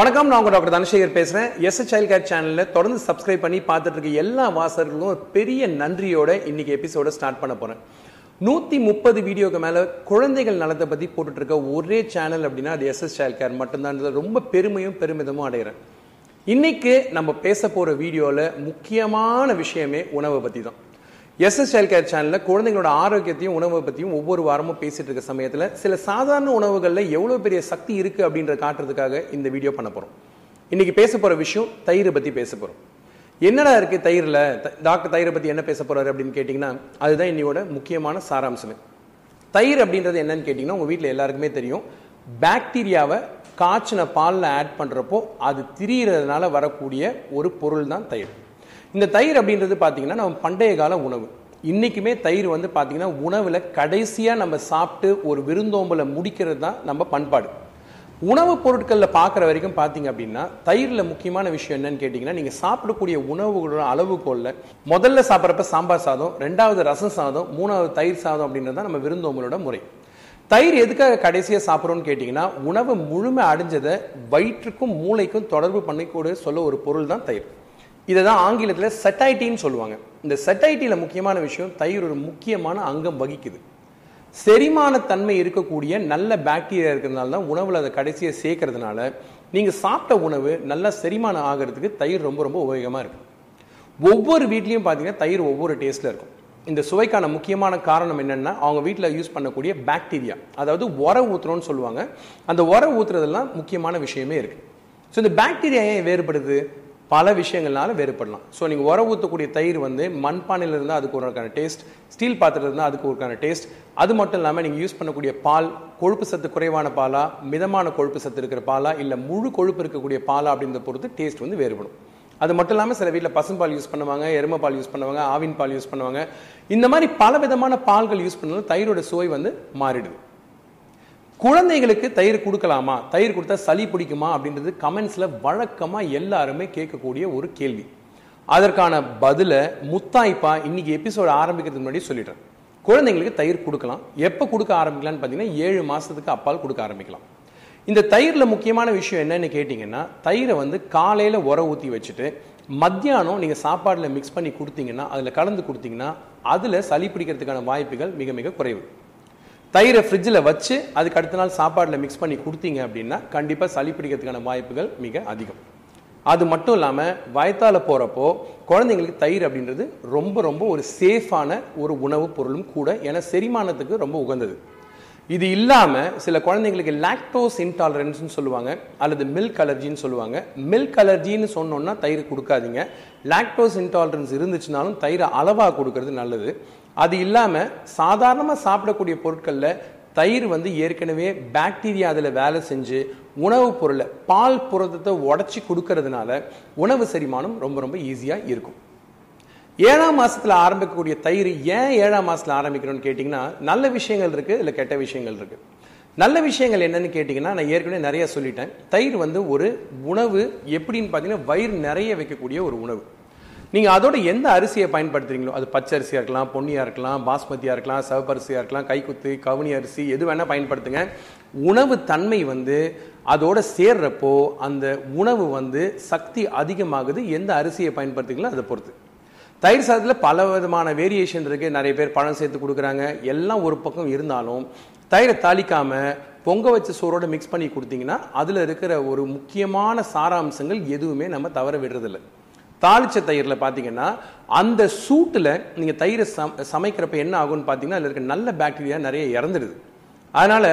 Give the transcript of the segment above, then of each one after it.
வணக்கம் நான் உங்கள் டாக்டர் தனசேகர் பேசுகிறேன் எஸ் சைல்ட் கேர் சேனலில் தொடர்ந்து சப்ஸ்கிரைப் பண்ணி பார்த்துட்டு இருக்க எல்லா வாசகர்களும் பெரிய நன்றியோட இன்னைக்கு எபிசோட ஸ்டார்ட் பண்ண போகிறேன் நூற்றி முப்பது வீடியோக்கு மேலே குழந்தைகள் நலத்தை பற்றி போட்டுட்ருக்க ஒரே சேனல் அப்படின்னா அது எஸ்எஸ் சைல்ட் கேர் மட்டும்தான். ரொம்ப பெருமையும் பெருமிதமும் அடைகிறேன். இன்னைக்கு நம்ம பேச போகிற வீடியோவில் முக்கியமான விஷயமே உணவை பற்றி தான் எஸ்எஸ் சைல்ட் கேர் சேனலில் குழந்தைங்களோட ஆரோக்கியத்தையும் உணவை பற்றியும் ஒவ்வொரு வாரமும் பேசிட்டு இருக்க சமயத்தில் சில சாதாரண உணவுகளில் எவ்வளோ பெரிய சக்தி இருக்குது அப்படின்ற காட்டுறதுக்காக இந்த வீடியோ பண்ண போகிறோம் இன்னைக்கு பேச போகிற விஷயம் தயிரை பற்றி பேச போகிறோம் என்னடா இருக்குது தயிரில்? டாக்டர் தயிரை பற்றி என்ன பேச போகிறாரு அப்படின்னு கேட்டிங்கன்னா அதுதான் இன்னையோட முக்கியமான சாராம்சமே. தயிர் அப்படின்றது என்னன்னு கேட்டிங்கன்னா உங்கள் வீட்டில் எல்லாருக்குமே தெரியும். பாக்டீரியாவை காய்ச்சின பாலில் ஆட் பண்ணுறப்போ அது திரியிறதுனால வரக்கூடிய ஒரு பொருள் தான் தயிர். இந்த தயிர் அப்படின்றது பார்த்தீங்கன்னா நம்ம பண்டைய கால உணவு. இன்றைக்குமே தயிர் வந்து பார்த்தீங்கன்னா உணவில் கடைசியாக நம்ம சாப்பிட்டு ஒரு விருந்தோம்பலை முடிக்கிறது தான் நம்ம பண்பாடு. உணவுப் பொருட்களில் பார்க்குற வரைக்கும் பார்த்தீங்க அப்படின்னா தயிரில் முக்கியமான விஷயம் என்னன்னு கேட்டிங்கன்னா நீங்கள் சாப்பிடக்கூடிய உணவுகளோட அளவுகோலில் முதல்ல சாப்பிட்றப்ப சாம்பார் சாதம் ரெண்டாவது ரசம் சாதம் மூணாவது தயிர் சாதம் அப்படின்றது தான் நம்ம விருந்தோம்பலோட முறை. தயிர் எதுக்காக கடைசியாக சாப்பிட்றோம்னு கேட்டிங்கன்னா உணவு முழுமை அடைஞ்சதை வயிற்றுக்கும் மூளைக்கும் தொடர்பு பண்ணிக்கூட சொல்ல ஒரு பொருள் தான் தயிர். இதை தான் ஆங்கிலத்தில் செட்டைட்டின்னு சொல்லுவாங்க. இந்த செட்டைட்டியில் முக்கியமான விஷயம் தயிர் ஒரு முக்கியமான அங்கம் வகிக்குது. செரிமான தன்மை இருக்கக்கூடிய நல்ல பாக்டீரியா இருக்கிறதுனால தான் உணவில் அதை கடைசியை சேர்க்கறதுனால நீங்கள் சாப்பிட்ட உணவு நல்லா செரிமானம் ஆகிறதுக்கு தயிர் ரொம்ப ரொம்ப உபயோகமாக இருக்குது ஒவ்வொரு வீட்லேயும் பார்த்தீங்கன்னா தயிர் ஒவ்வொரு டேஸ்ட்டில் இருக்கும். இந்த சுவைக்கான முக்கியமான காரணம் என்னென்னா அவங்க வீட்டில் யூஸ் பண்ணக்கூடிய பாக்டீரியா அதாவது உர ஊற்றுறோன்னு சொல்லுவாங்க. அந்த உர ஊத்துறதெல்லாம் முக்கியமான விஷயமே இருக்குது ஸோ இந்த பாக்டீரியா ஏன் வேறுபடுது? பல விஷயங்கள்னால வேறுபடலாம். ஸோ நீங்கள் உர ஊற்றக்கூடிய தயிர் வந்து மண்பானையில் இருந்தால் அதுக்கு ஒருக்கான டேஸ்ட் ஸ்டீல் பாத்திரத்தில் இருந்தால் அதுக்கு ஒருக்கான டேஸ்ட் அது மட்டும் இல்லாமல் நீங்கள் யூஸ் பண்ணக்கூடிய பால் கொழுப்பு சத்து குறைவான பாலா மிதமான கொழுப்பு சத்து இருக்கிற பாலா இல்லை முழு கொழுப்பு இருக்கக்கூடிய பாலா அப்படின்றத பொறுத்து டேஸ்ட் வந்து வேறுபடும். அது மட்டும் இல்லாமல் சில வீட்டில் பசும்பால் யூஸ் பண்ணுவாங்க எருமை பால் யூஸ் பண்ணுவாங்க ஆவின் பால் யூஸ் பண்ணுவாங்க. இந்த மாதிரி பல விதமான பால்கள் யூஸ் பண்ணாலும் தயிரோட சுவை வந்து மாறிடுது. குழந்தைகளுக்கு தயிர் கொடுக்கலாமா? தயிர் கொடுத்தா சளி பிடிக்குமா? அப்படின்றது கமெண்ட்ஸில் வழக்கமாக எல்லாருமே கேட்கக்கூடிய ஒரு கேள்வி. அதற்கான பதிலை முத்தாய்ப்பா இன்னைக்கு எபிசோட் ஆரம்பிக்கிறதுக்கு முன்னாடி சொல்லிடுறேன். குழந்தைங்களுக்கு தயிர் கொடுக்கலாம். எப்போ கொடுக்க ஆரம்பிக்கலாம்னு பார்த்தீங்கன்னா ஏழு மாதத்துக்கு அப்பால் கொடுக்க ஆரம்பிக்கலாம். இந்த தயிரில் முக்கியமான விஷயம் என்னன்னு கேட்டிங்கன்னா தயிரை வந்து காலையில் உர ஊற்றி வச்சுட்டு மத்தியானம் நீங்கள் சாப்பாட்டில் மிக்ஸ் பண்ணி கொடுத்தீங்கன்னா அதில் கலந்து கொடுத்தீங்கன்னா அதில் சளி பிடிக்கிறதுக்கான வாய்ப்புகள் மிக மிக குறைவு. தயிரை ஃப்ரிட்ஜில் வச்சு அதுக்கு அடுத்த நாள் சாப்பாடில் மிக்ஸ் பண்ணி கொடுத்தீங்க அப்படின்னா கண்டிப்பாக சளி பிடிக்கிறதுக்கான வாய்ப்புகள் மிக அதிகம். அது மட்டும் இல்லாமல் வயத்தால் போகிறப்போ குழந்தைங்களுக்கு தயிர் அப்படின்றது ரொம்ப ரொம்ப ஒரு சேஃபான ஒரு உணவுப் பொருளும் கூட ஏன்னா செரிமானத்துக்கு ரொம்ப உகந்தது. இது இல்லாமல் சில குழந்தைங்களுக்கு லாக்டோஸ் இன்டாலரன்ஸ்னு சொல்லுவாங்க அல்லது மில்க் அலர்ஜின்னு சொல்லுவாங்க. மில்க் அலர்ஜின்னு சொன்னோன்னா தயிர் கொடுக்காதீங்க. லாக்டோஸ் இன்டாலரன்ஸ் இருந்துச்சுனாலும் தயிரை அளவாக கொடுக்கறது நல்லது. அது இல்லாமல் சாதாரணமாக சாப்பிடக்கூடிய பொருட்களில் தயிர் வந்து ஏற்கனவே பாக்டீரியா அதில் வேலை செஞ்சு உணவுப் பொருளை பால் புரதத்தை உடச்சி கொடுக்கறதுனால உணவு செரிமானம் ரொம்ப ரொம்ப ஈஸியாக இருக்கும். ஏழாம் மாதத்தில் ஆரம்பிக்கக்கூடிய தயிர் ஏன் ஏழாம் மாதத்தில் ஆரம்பிக்கணும்னு கேட்டிங்கன்னா நல்ல விஷயங்கள் இருக்குது இல்லை கெட்ட விஷயங்கள் இருக்குது நல்ல விஷயங்கள் என்னன்னு கேட்டிங்கன்னா நான் ஏற்கனவே நிறைய சொல்லிட்டேன். தயிர் வந்து ஒரு உணவு எப்படின்னு பார்த்தீங்கன்னா வயிறு நிறைய வைக்கக்கூடிய ஒரு உணவு. நீங்கள் அதோட எந்த அரிசியை பயன்படுத்துறீங்களோ அது பச்சை அரிசியாக இருக்கலாம் பொன்னியாக இருக்கலாம் பாஸ்மதியாக இருக்கலாம் சிவப்பரிசியாக இருக்கலாம் கைக்குத்து கவுனி அரிசி எது வேணால் பயன்படுத்துங்க. உணவு தன்மை வந்து அதோட சேர்றப்போ அந்த உணவு வந்து சக்தி அதிகமாகுது. எந்த அரிசியை பயன்படுத்துங்களோ அதை பொறுத்து. தயிர் சாதத்தில் பல விதமான வேரியேஷன் இருக்குது நிறைய பேர் பழம் சேர்த்து கொடுக்குறாங்க. எல்லாம் ஒரு பக்கம் இருந்தாலும் தயிரை தாளிக்காமல் பொங்க வச்ச சோறோட மிக்ஸ் பண்ணி கொடுத்தீங்கன்னா அதில் இருக்கிற ஒரு முக்கியமான சாராம்சங்கள் எதுவுமே நம்ம தவற விடுறதில்லை. தாளிச்ச தயிரில் பார்த்தீங்கன்னா அந்த சூட்டில் நீங்கள் தயிரை சம் சமைக்கிறப்ப என்ன ஆகும்னு பார்த்தீங்கன்னா அதில் இருக்க நல்ல பாக்டீரியா நிறைய இறந்துடுது அதனால்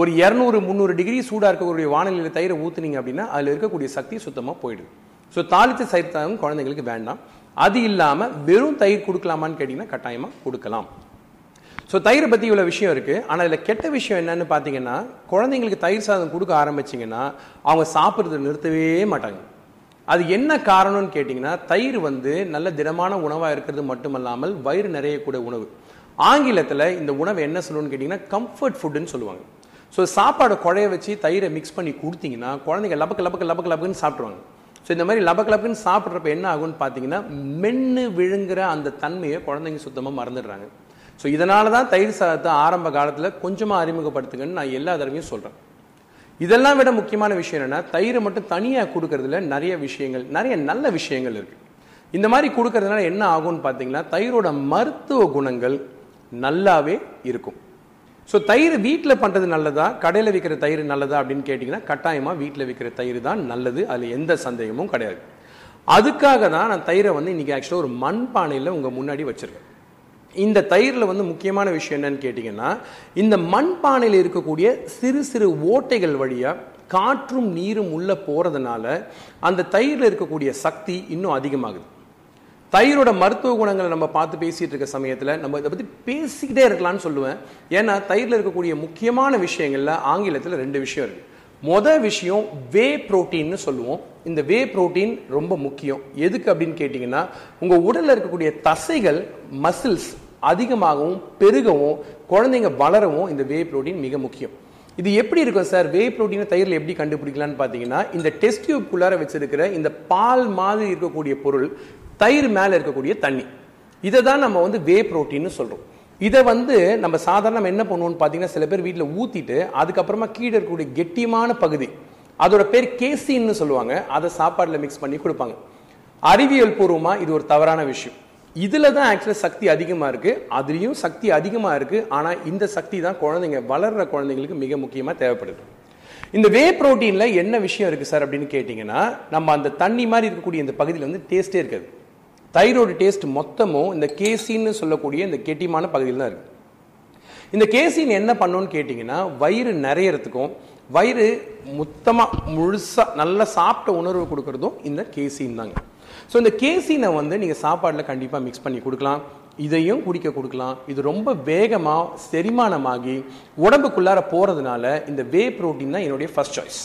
ஒரு இரநூறு முந்நூறு டிகிரி சூடாக இருக்கக்கூடிய வானிலையில் தயிரை ஊற்றுனீங்க அப்படின்னா அதில் இருக்கக்கூடிய சக்தி சுத்தமாக போயிடுது. ஸோ தாளித்த தயிர் சாதம் குழந்தைங்களுக்கு வேண்டாம். அது இல்லாமல் வெறும் தயிர் கொடுக்கலாமான்னு கேட்டிங்கன்னா கட்டாயமாக கொடுக்கலாம். ஸோ தயிரை பற்றி இவ்வளோ விஷயம் இருக்குது ஆனால் இதில் கெட்ட விஷயம் என்னன்னு பார்த்தீங்கன்னா குழந்தைங்களுக்கு தயிர் சாதம் கொடுக்க ஆரம்பிச்சிங்கன்னா அவங்க சாப்பிட்றத நிறுத்தவே மாட்டாங்க. அது என்ன காரணம்னு கேட்டிங்கன்னா தயிர் வந்து நல்ல திடமான உணவாக இருக்கிறது மட்டுமல்லாமல் வயிறு நிறையக்கூடிய உணவு. ஆங்கிலத்தில் இந்த உணவு என்ன சொல்லணும்னு கேட்டிங்கன்னா கம்ஃபர்ட் ஃபுட்டுன்னு சொல்லுவாங்க. ஸோ சாப்பாடை குழைய வச்சு தயிரை மிக்ஸ் பண்ணி கொடுத்தீங்கன்னா குழந்தைங்க லபக்கு லபக்கு லபக்கு லபக்குன்னு சாப்பிட்ருவாங்க ஸோ இந்த மாதிரி லபக்கு லபக்குன்னு சாப்பிட்றப்ப என்ன ஆகும்னு பார்த்தீங்கன்னா மென்று விழுங்குற அந்த தன்மையை குழந்தைங்க சுத்தமாக மறந்துடுறாங்க. ஸோ இதனால தான் தயிர் சாதத்தை ஆரம்ப காலத்தில் கொஞ்சமாக அறிமுகப்படுத்துங்கன்னு நான் எல்லா தடவையும் சொல்கிறேன் இதெல்லாம் விட முக்கியமான விஷயம் என்னென்னா தயிர் மட்டும் தனியாக கொடுக்கறதுல நிறைய விஷயங்கள் நிறைய நல்ல விஷயங்கள் இருக்குது இந்த மாதிரி கொடுக்கறதுனால என்ன ஆகும்னு பார்த்தீங்கன்னா தயிரோட மருத்துவ குணங்கள் நல்லாவே இருக்கும். ஸோ தயிர் வீட்டில் பண்ணுறது நல்லதா? கடையில் விற்கிற தயிர் நல்லதா அப்படின்னு கேட்டிங்கன்னா கட்டாயமாக வீட்டில் விற்கிற தயிர் தான் நல்லது. அதில் எந்த சந்தேகமும் கிடையாது. அதுக்காக தான் நான் தயிரை வந்து இன்றைக்கி ஆக்சுவலாக ஒரு மண்பானையில் உங்கள் முன்னாடி வச்சுருக்கேன். இந்த தயிரில் வந்து முக்கியமான விஷயம் என்னன்னு கேட்டிங்கன்னா இந்த மண்பானையில் இருக்கக்கூடிய சிறு சிறு ஓட்டைகள் வழியாக காற்றும் நீரும் உள்ளே போகிறதுனால அந்த தயிரில் இருக்கக்கூடிய சக்தி இன்னும் அதிகமாகுது. தயிரோட மருத்துவ குணங்களை நம்ம பார்த்து பேசிகிட்டு இருக்க சமயத்தில் நம்ம இதை பற்றி பேசிக்கிட்டே இருக்கலாம்னு சொல்லுவேன். ஏன்னா தயிரில் இருக்கக்கூடிய முக்கியமான விஷயங்கள்ல ஆங்கிலத்தில் ரெண்டு விஷயம் இருக்குது மொதல் விஷயம் வே புரோட்டீன்னு சொல்லுவோம். இந்த வே புரோட்டீன் ரொம்ப முக்கியம். எதுக்கு அப்படின்னு கேட்டிங்கன்னா உங்கள் உடலில் இருக்கக்கூடிய தசைகள் மசில்ஸ் அதிகமாகவும் பெருகவும் குழந்தைங்க வளரவும் இந்த வே ப்ரோட்டீன் மிக முக்கியம். இது எப்படி இருக்கும் சார் வே ப்ரோட்டீனை தயிரில் எப்படி கண்டுபிடிக்கலாம்னு பார்த்தீங்கன்னா இந்த டெஸ்ட் டியூப்குள்ளார வச்சிருக்கிற இந்த பால் மாதிரி இருக்கக்கூடிய பொருள் தயிர் மேலே இருக்கக்கூடிய தண்ணி. இதை தான் நம்ம வந்து வே ப்ரோட்டீன்னு சொல்கிறோம் இதை வந்து நம்ம சாதாரண என்ன பண்ணுவோம்னு பார்த்தீங்கன்னா சில பேர் வீட்டில் ஊற்றிட்டு அதுக்கப்புறமா கீழே இருக்கக்கூடிய கெட்டியமான பகுதி அதோட பேர் கேசின்னு சொல்லுவாங்க. அதை சாப்பாட்டில் மிக்ஸ் பண்ணி கொடுப்பாங்க. அறிவியல் பூர்வமாக இது ஒரு தவறான விஷயம். இதில் தான் ஆக்சுவலாக சக்தி அதிகமாக இருக்குது அதுலேயும் சக்தி அதிகமாக இருக்குது ஆனால் இந்த சக்தி தான் குழந்தைங்க வளர்கிற குழந்தைங்களுக்கு மிக முக்கியமாக தேவைப்படுது. இந்த வே ப்ரோட்டீனில் என்ன விஷயம் இருக்குது சார் அப்படின்னு கேட்டிங்கன்னா நம்ம அந்த தண்ணி மாதிரி இருக்கக்கூடிய இந்த பகுதியில் வந்து டேஸ்ட்டே இருக்காது. தயிரோட டேஸ்ட் மொத்தமும் இந்த கேசின்னு சொல்லக்கூடிய இந்த கெட்டியமான பகுதியில் தான் இருக்குது இந்த கேசின் என்ன பண்ணோன்னு கேட்டிங்கன்னா வயிறு நிறையறதுக்கும் வயிறு மொத்தமாக முழுசாக நல்லா சாப்பிட்ட உணர்வு கொடுக்கறதும் இந்த கேசின் தாங்க. ஸோ இந்த கேசினை வந்து நீங்கள் சாப்பாட்டில் கண்டிப்பாக மிக்ஸ் பண்ணி கொடுக்கலாம். இதையும் குடிக்க கொடுக்கலாம். இது ரொம்ப வேகமாக செரிமானமாகி உடம்புக்குள்ளார போகிறதுனால இந்த வே ப்ரோட்டீன் தான் என்னுடைய ஃபர்ஸ்ட் சாய்ஸ்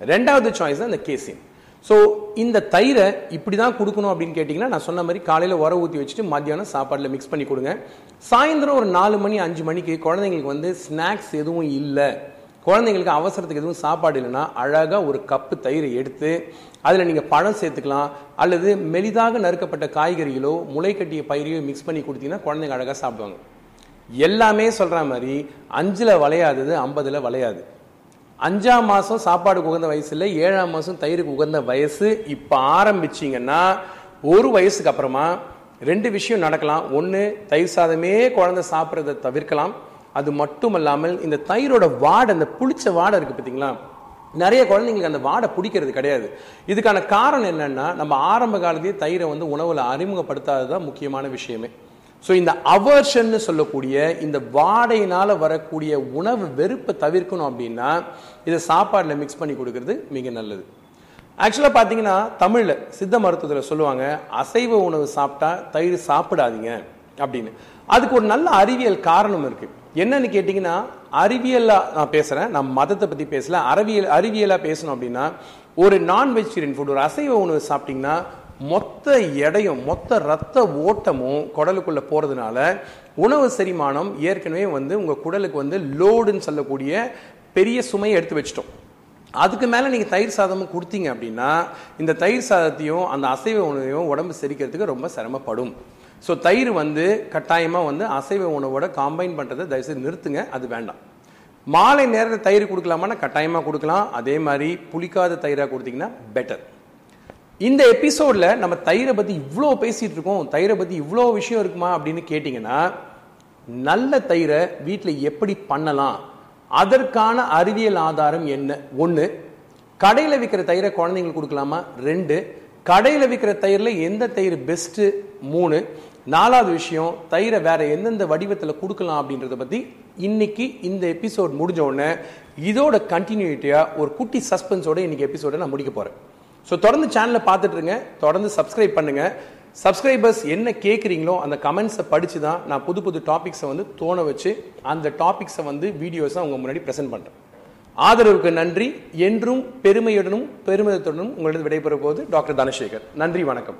ரெண்டாவது சாய்ஸ் தான் இந்த கேசின் ஸோ இந்த தயிரை இப்படி தான் கொடுக்கணும் அப்படின்னு கேட்டிங்கன்னா நான் சொன்ன மாதிரி காலையில் உர ஊற்றி வச்சுட்டு மத்தியானம் சாப்பாட்டில் மிக்ஸ் பண்ணி கொடுங்க. சாயந்தரம் ஒரு நாலு மணி அஞ்சு மணிக்கு குழந்தைங்களுக்கு வந்து ஸ்நாக்ஸ் எதுவும் இல்லை. குழந்தைங்களுக்கு அவசரத்துக்கு எதுவும் சாப்பாடு இல்லைன்னா அழகாக ஒரு கப்பு தயிர் எடுத்து அதில் நீங்கள் பழம் சேர்த்துக்கலாம். அல்லது மெலிதாக நறுக்கப்பட்ட காய்கறிகளோ முளை கட்டிய பயிரையோ மிக்ஸ் பண்ணி கொடுத்தீங்கன்னா குழந்தைங்க அழகாக சாப்பிடுவாங்க. எல்லாமே சொல்கிற மாதிரி அஞ்சில் வளையாதது ஐம்பதில் வளையாது. அஞ்சாம் மாதம் சாப்பாடுக்கு உகந்த வயசு இல்லை ஏழாம் மாதம் தயிருக்கு உகந்த வயசு இப்போ ஆரம்பிச்சிங்கன்னா ஒரு வயசுக்கு அப்புறமா ரெண்டு விஷயம் நடக்கலாம். ஒன்று தயிர் சாதமே குழந்தை சாப்பிட்றத தவிர்க்கலாம். அது மட்டும் இல்லாமல் இந்த தயிரோட வாடை அந்த புளிச்ச வாடை இருக்குது பார்த்தீங்களா நிறைய குழந்தைங்களுக்கு அந்த வாடை பிடிக்கிறது கிடையாது. இதுக்கான காரணம் என்னென்னா நம்ம ஆரம்ப காலத்தையே தயிரை வந்து உணவில் அறிமுகப்படுத்தாதது தான் முக்கியமான விஷயமே. ஸோ இந்த அவர்ஷன்னு சொல்லக்கூடிய இந்த வாடையினால் வரக்கூடிய உணவு வெறுப்பை தவிர்க்கணும் அப்படின்னா இதை சாப்பாடில் மிக்ஸ் பண்ணி கொடுக்கறது மிக நல்லது. ஆக்சுவலாக பார்த்தீங்கன்னா தமிழில் சித்த மருத்துவத்தில் சொல்லுவாங்க அசைவ உணவு சாப்பிட்டா தயிர் சாப்பிடாதீங்க அப்படின்னு. அதுக்கு ஒரு நல்ல அறிவியல் காரணம் இருக்குது என்னன்னு கேட்டிங்கன்னா அறிவியலா நான் பேசுகிறேன் நான் மதத்தை பற்றி பேசல அறிவியல் அறிவியலாக பேசணும் அப்படின்னா ஒரு நான் வெஜிடேரியன் ஃபுட் ஒரு அசைவ உணவு சாப்பிட்டீங்கன்னா மொத்த எடையும் மொத்த ரத்த ஓட்டமும் குடலுக்குள்ள போறதுனால உணவு செரிமானம் ஏற்கனவே வந்து உங்க குடலுக்கு வந்து லோடுன்னு சொல்லக்கூடிய பெரிய சுமையை எடுத்து வச்சிட்டோம். அதுக்கு மேலே நீங்கள் தயிர் சாதமும் கொடுத்தீங்க அப்படின்னா இந்த தயிர் சாதத்தையும் அந்த அசைவ உணவையும் உடம்பு செரிக்கிறதுக்கு ரொம்ப சிரமப்படும். ஸோ தயிர் வந்து கட்டாயமாக வந்து அசைவ உணவோட காம்பைன் பண்ணுறதை தயவுசெய்து நிறுத்துங்க. அது வேண்டாம். மாலை நேரத்தில் தயிர் கொடுக்கலாமான்னா கட்டாயமாக கொடுக்கலாம். அதே மாதிரி புளிக்காத தயிராக கொடுத்தீங்கன்னா பெட்டர் இந்த எபிசோடில் நம்ம தயிரை பற்றி இவ்வளோ பேசிகிட்டு இருக்கோம். தயிரை பற்றி இவ்வளோ விஷயம் இருக்குமா அப்படின்னு கேட்டிங்கன்னா நல்ல தயிரை வீட்டில் எப்படி பண்ணலாம்? அதற்கான அறிவியல் ஆதாரம் என்ன? ஒன்று கடையில் விற்கிற தயிரை குழந்தைங்களுக்கு கொடுக்கலாமா? ரெண்டு கடையில் விற்கிற தயிரில் எந்த தயிர் பெஸ்ட்டு மூணு நாலாவது விஷயம் தயிரை வேற எந்தெந்த வடிவத்தில் கொடுக்கலாம் அப்படின்றத பற்றி இன்னைக்கு இந்த எபிசோட் முடிஞ்ச உடனே இதோட கண்டினியூட்டியாக ஒரு குட்டி சஸ்பென்ஸோட இன்னைக்கு எபிசோட நான் முடிக்க போகிறேன் ஸோ தொடர்ந்து சேனலை பார்த்துட்டு இருங்க தொடர்ந்து சப்ஸ்கிரைப் பண்ணுங்க. சப்ஸ்கிரைபர்ஸ் என்ன கேட்குறீங்களோ அந்த கமெண்ட்ஸை படித்து தான் நான் புது புது டாபிக்ஸை வந்து தோண வச்சு அந்த டாபிக்ஸை வந்து வீடியோஸாக உங்கள் முன்னாடி ப்ரெசென்ட் பண்ணுறேன் ஆதரவுக்கு நன்றி. என்றும் பெருமையுடனும் பெருமிதத்துடனும் உங்களிடம் விடைபெற போது டாக்டர் தனசேகர். நன்றி வணக்கம்.